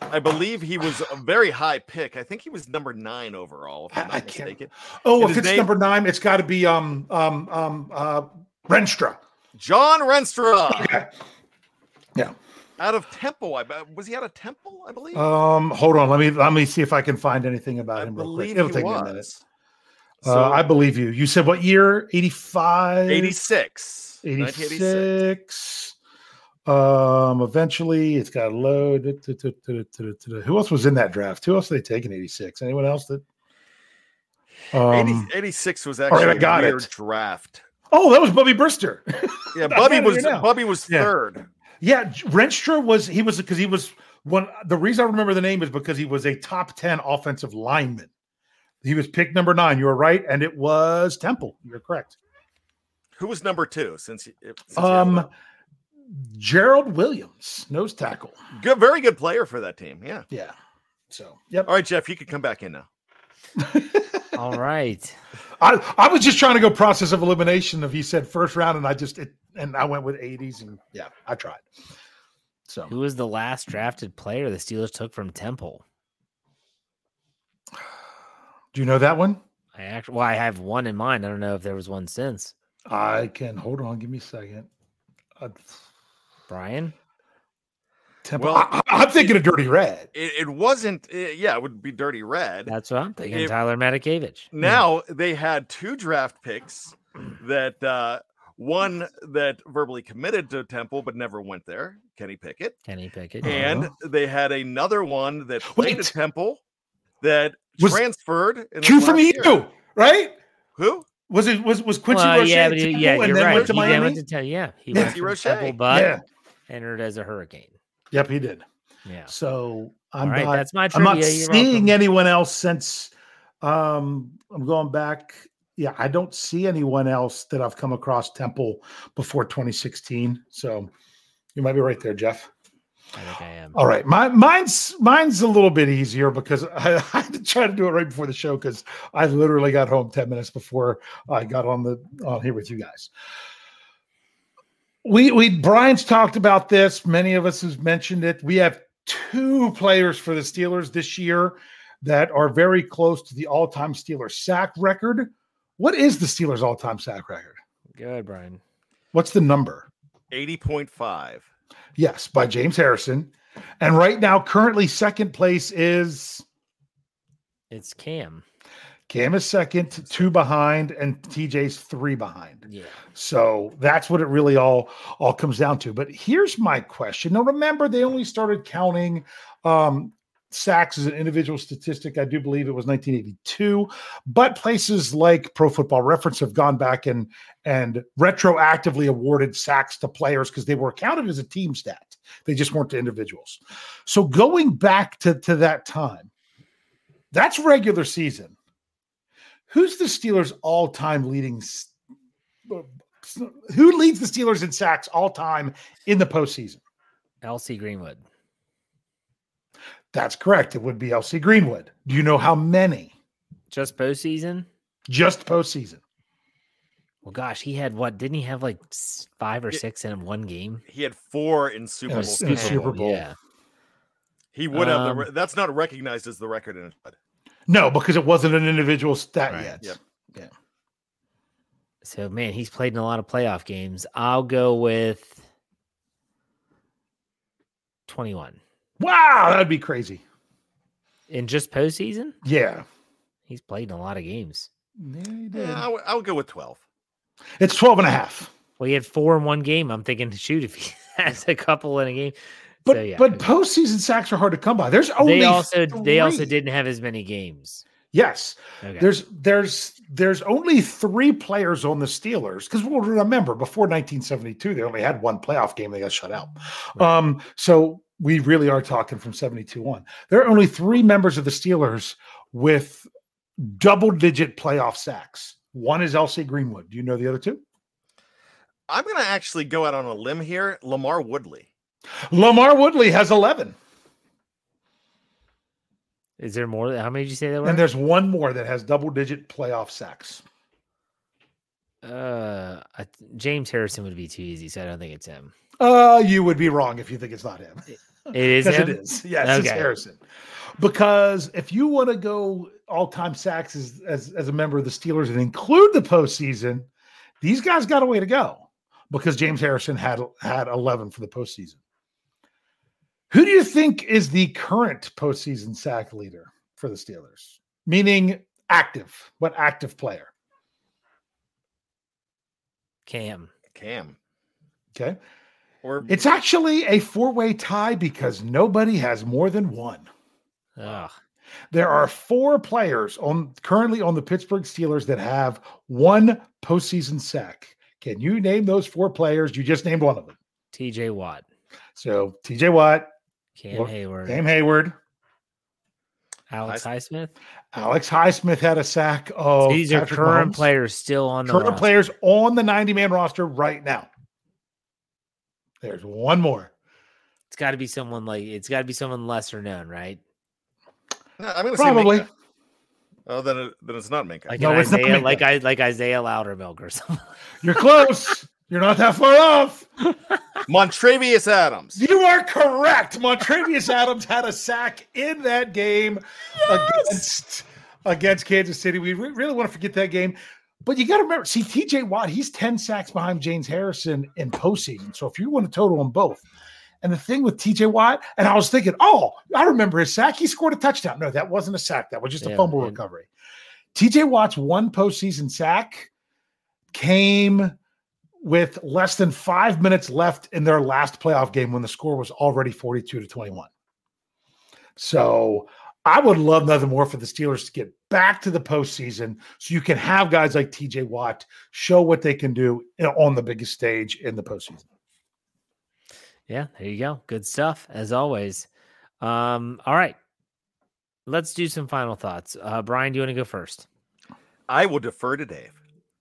I believe he was a very high pick. I think he was number nine overall, if I'm not I can't- mistaken. oh, And if it's name- number nine, it's got to be um um um uh Rienstra. John Rienstra Okay. Yeah. Out of Temple. I bet was he out of Temple? I believe. Um, hold on. Let me let me see if I can find anything about I him. Real quick. believe It'll take me a minute. was. Uh, I believe you. You said what year? 85? 86. 86. Um, eventually it's got load. Who else was in that draft? Who else did they take in 86? Anyone else that 80 um 86 was right, actually I got a weird it. draft. Oh, that was Bubby Brister. <laughs> Yeah, Bubby was. Bubby was Yeah. third. Yeah, Rienstra was he was because he was one. The reason I remember the name is because he was a top ten offensive lineman. He was picked number nine. You were right, and it was Temple. You're correct. Who was number two? Since, since Um. Gerald Williams, nose tackle. good, very good player for that team. Yeah. Yeah. So, yep. All right, Jeff, you could come back in now. <laughs> All right. I I was just trying to go process of elimination. If he said first round, and I just it, and I went with 80s, and yeah, I tried. So Who was the last drafted player the Steelers took from Temple? do you know that one? I actually, well, I have one in mind. I don't know if there was one since. I can hold on. Give me a second. Uh, Brian. Temple. Well, I, I- I'm thinking of Dirty Red. It, it wasn't. uh, yeah, it would be Dirty Red. That's what I'm thinking. If- Tyler Matakevich. Now they had two draft picks that uh one that verbally committed to Temple but never went there, Kenny Pickett, Kenny Pickett. and they had another one that played at Wait. Temple that Was transferred. in Q from last the year. U, right? Who? Was it was was Quincy Well, Roche? yeah, but he- yeah, you're then right. went to he Miami? went to Te- yeah, he Yeah. went to. Temple, but yeah. entered as a Hurricane. Yep, he did. Yeah. So I'm right, not. that's my I'm not. You're seeing welcome. anyone else since. Um, I'm going back. Yeah, I don't see anyone else that I've come across Temple before 2016. So you might be right there, Jeff. I think I am. All right, my mine's mine's a little bit easier because I, <laughs> I had to try to do it right before the show because I literally got home ten minutes before I got on the on here with you guys. We we Bryan's talked about this. Many of us has mentioned it. We have two players for the Steelers this year that are very close to the all-time Steelers sack record. What is the Steelers all-time sack record? Good, Bryan. What's the number? 80.5. Yes, by James Harrison. And right now, currently second place is It's Cam. Cam is second, two behind, and TJ's three behind. Yeah. So that's what it really all all comes down to. But here's my question. Now remember, they only started counting um sacks as an individual statistic. I do believe it was 1982, but places like Pro Football Reference have gone back and and retroactively awarded sacks to players because they were counted as a team stat. They just weren't to individuals. So going back to, to that time, that's regular season. Who's the Steelers' all-time leading? Who leads the Steelers in sacks all time in the postseason? LC Greenwood. That's correct. It would be LC Greenwood. Do you know how many? Just postseason? Just postseason. Well, gosh, he had what? Didn't he have like five or six in one game? He had four in Super Bowl. in Super Bowl. Yeah. He would have. The, Um, re- that's not recognized as the record in it. No, because it wasn't an individual stat Right. yet. Yep. Yeah. So, man, he's played in a lot of playoff games. I'll go with 21. Wow, that'd be crazy. In just postseason? Yeah. He's played in a lot of games. Yeah, he did. Yeah, I'll, I'll go with 12. It's 12 and a half. Well, he had four in one game. I'm thinking, to shoot, if he <laughs> has a couple in a game. But so, yeah. but postseason sacks are hard to come by. There's only they also they also didn't have as many games. Yes. Okay. There's there's there's only three players on the Steelers because we'll remember before 1972 they only had one playoff game they got shut out. Um, so we really are talking from 72 on. There are only three members of the Steelers with double digit playoff sacks. One is LC Greenwood. Do you know the other two? I'm going to actually go out on a limb here. LaMarr Woodley. LaMarr Woodley has 11. Is there more? How many did you say there were? And there's one more that has double digit playoff sacks. uh, I, James Harrison would be too easy, so I don't think it's him. Uh, you would be wrong if you think it's not him. It is. <laughs> Him? It is. Yes, it's Harrison. Because if you want to go all-time sacks as, as as a member of the Steelers and include the postseason, these guys got a way to go. Because James Harrison had had 11 for the postseason. Who do you think is the current postseason sack leader for the Steelers? Meaning active. What active player? Cam. Cam. Okay. Or It's actually a four-way tie because nobody has more than one. Ugh. There are four players on currently on the Pittsburgh Steelers that have one postseason sack. Can you name those four players? You just named one of them. T.J. Watt, So TJ Watt, Cam Well, Heyward, Cam Heyward, Alex Highsmith. Alex Highsmith had a sack. Oh, These are Patrick current Mahomes. players still on the current roster. players on the 90 man roster right now. There's one more. It's got to be someone like it's got to be someone lesser known, right? No, I'm going to Probably. say Minkah. Oh, then, it, then it's not Minkah. Like No, an it's not Minkah. like I like Isaiah Loudermilk or <laughs> something. You're close. You're not that far off. <laughs> Montravius Adams. You are correct. Montravius Adams had a sack in that game against against Kansas City. We re- really want to forget that game. But you got to remember, see, TJ Watt, he's 10 sacks behind James Harrison in postseason. So if you want to total them both, and the thing with TJ Watt, and I was thinking, oh, I remember his sack. He scored a touchdown. No, that wasn't a sack. That was just a fumble and- recovery. TJ Watt's one postseason sack came with less than five minutes left in their last playoff game when the score was already 42 to 21. So I would love nothing more for the Steelers to get back to the postseason so you can have guys like TJ Watt show what they can do on the biggest stage in the postseason. yeah, there you go. Good stuff as always. Um, all right, let's do some final thoughts. Uh, Bryan, do you want to go first? I will defer to Dave.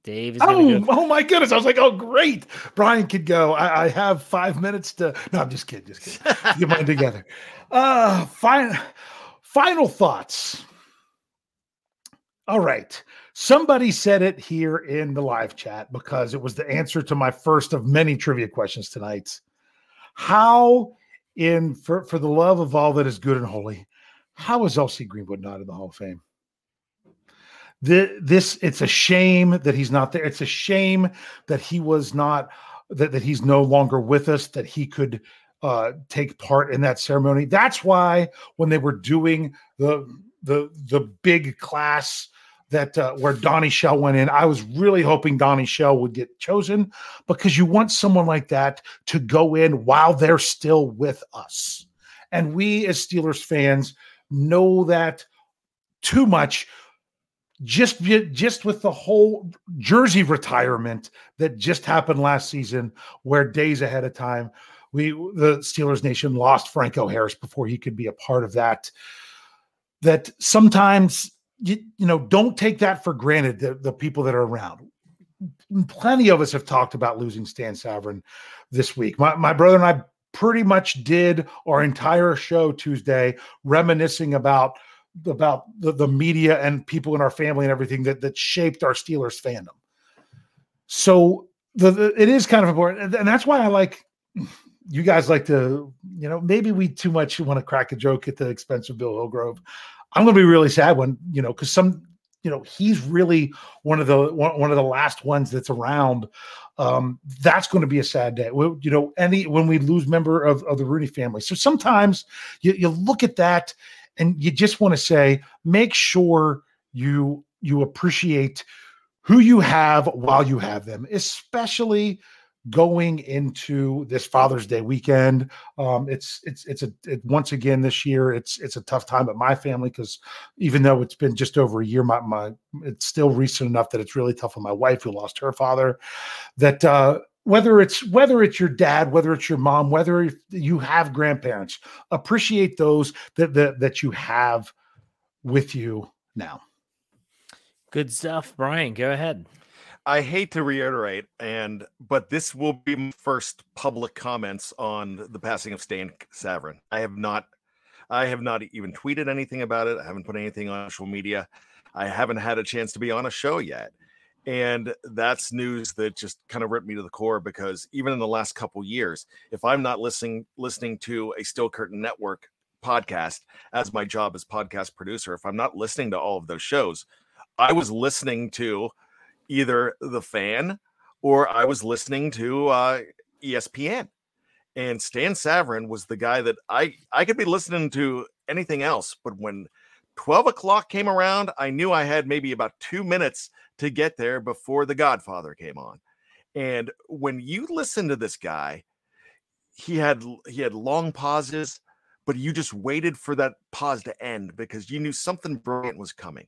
Dave is Oh, go. oh my goodness. I was like, oh, great. Bryan could go. I, I have five minutes to. No, I'm just kidding. Just kidding. <laughs> Get mine together. Uh, fine. Final thoughts. All right. Somebody said it here in the live chat because it was the answer to my first of many trivia questions tonight. How in for for the love of all that is good and holy, how is LC Greenwood not in the Hall of Fame? The, this it's a shame that he's not there. It's a shame that he was not that, that he's no longer with us, that he could uh, take part in that ceremony. That's why when they were doing the the the big class that uh, where Donnie Shell went in, I was really hoping Donnie Shell would get chosen because you want someone like that to go in while they're still with us. And we as Steelers fans know that too much just just with the whole jersey retirement that just happened last season where days ahead of time we the Steelers nation lost Franco Harris before he could be a part of that. That sometimes you, you know don't take that for granted. The, the people that are around. Plenty of us have talked about losing Stan Savran this week. My, my brother and I pretty much did our entire show Tuesday reminiscing about about the, the media and people in our family and everything that that shaped our Steelers fandom. So the, the, it is kind of important, and that's why I like you guys like to, you know, maybe we too much want to crack a joke at the expense of Bill Hillgrove. I'm going to be really sad when, you know, because some, you know, he's really one of the one, one of the last ones that's around. Um, that's going to be a sad day. We, you know, any when we lose member of, of the Rooney family. So sometimes you, you look at that and you just want to say, make sure you you appreciate who you have while you have them, especially going into this Father's Day weekend. Um, it's it's it's a it, once again this year it's it's a tough time at my family because even though it's been just over a year, my my it's still recent enough that it's really tough on my wife who lost her father. That uh, whether it's whether it's your dad, whether it's your mom, whether you have grandparents, appreciate those that that that you have with you now. Good stuff, Bryan. Go ahead. I hate to reiterate, and but this will be my first public comments on the passing of Stan Savran. I have not, I have not even tweeted anything about it. I haven't put anything on social media. I haven't had a chance to be on a show yet, and that's news that just kind of ripped me to the core because even in the last couple years, if I'm not listening listening to a Steel Curtain Network podcast as my job as podcast producer, if I'm not listening to all of those shows, I was listening to either the fan or I was listening to uh, ESPN. And Stan Savran was the guy that I I could be listening to anything else, but when 12 o'clock came around, I knew I had maybe about two minutes to get there before The Godfather came on. And when you listen to this guy, he had he had long pauses, but you just waited for that pause to end because you knew something brilliant was coming.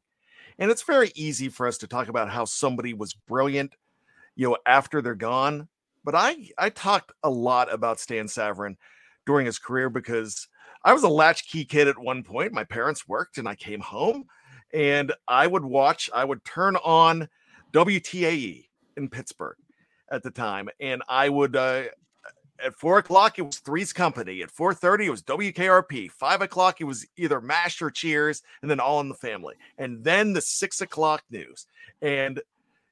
And it's very easy for us to talk about how somebody was brilliant, you know, after they're gone. But I I talked a lot about Stan Savran during his career because I was a latchkey kid at one point. My parents worked and I came home and I would watch, I would turn on WTAE in Pittsburgh at the time, and I would uh, at four o'clock, it was Three's Company. At 4:30, it was WKRP. Five o'clock, it was either MASH or Cheers, and then All in the Family. And then the six o'clock news. And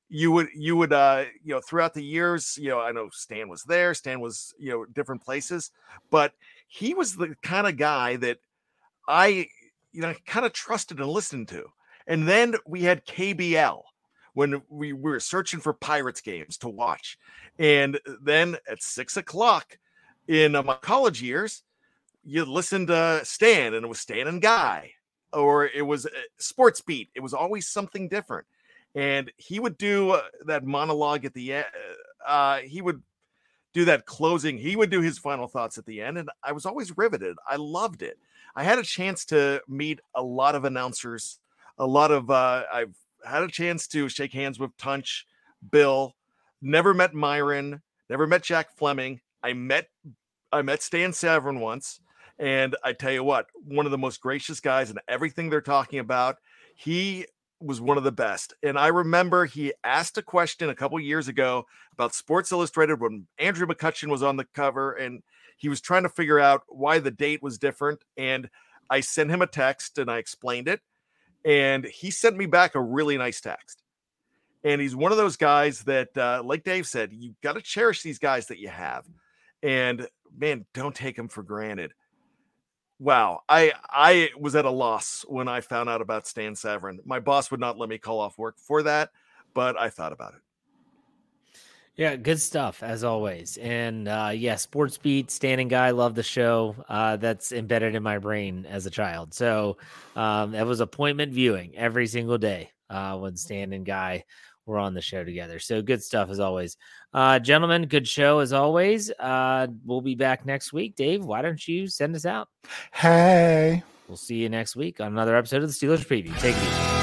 you would you would uh you know throughout the years you know i know stan was there stan was you know different places but he was the kind of guy that i you know kind of trusted and listened to and then we had kbl when we, we were searching for Pirates games to watch. And then at six o'clock in my college years, you listened to Stan, and it was Stan and Guy, or it was uh, Sports Beat. It was always something different. And he would do uh, that monologue at the end. Uh, he would do that closing. He would do his final thoughts at the end. And I was always riveted. I loved it. I had a chance to meet a lot of announcers, a lot of, uh, I've had a chance to shake hands with Tunch, Bill. Never met Myron. Never met Jack Fleming. I met I met Stan Savran once, and I tell you what, one of the most gracious guys and everything they're talking about. He was one of the best. And I remember he asked a question a couple years ago about Sports Illustrated when Andrew McCutchen was on the cover, and he was trying to figure out why the date was different. And I sent him a text and I explained it and he sent me back a really nice text. And he's one of those guys that, uh, like Dave said, you got to cherish these guys that you have. And man, don't take them for granted. Wow, I I was at a loss when I found out about Stan Savran. My boss would not let me call off work for that, but I thought about it. Yeah, good stuff as always. And uh yeah, Sports Beat, Stan and Guy, love the show. Uh that's embedded in my brain as a child. So um that was appointment viewing every single day uh when Stan and Guy were on the show together. So good stuff as always. Uh gentlemen, good show as always. Uh we'll be back next week. Dave, why don't you send us out? Hey. We'll see you next week on another episode of the Steelers preview. Take it easy.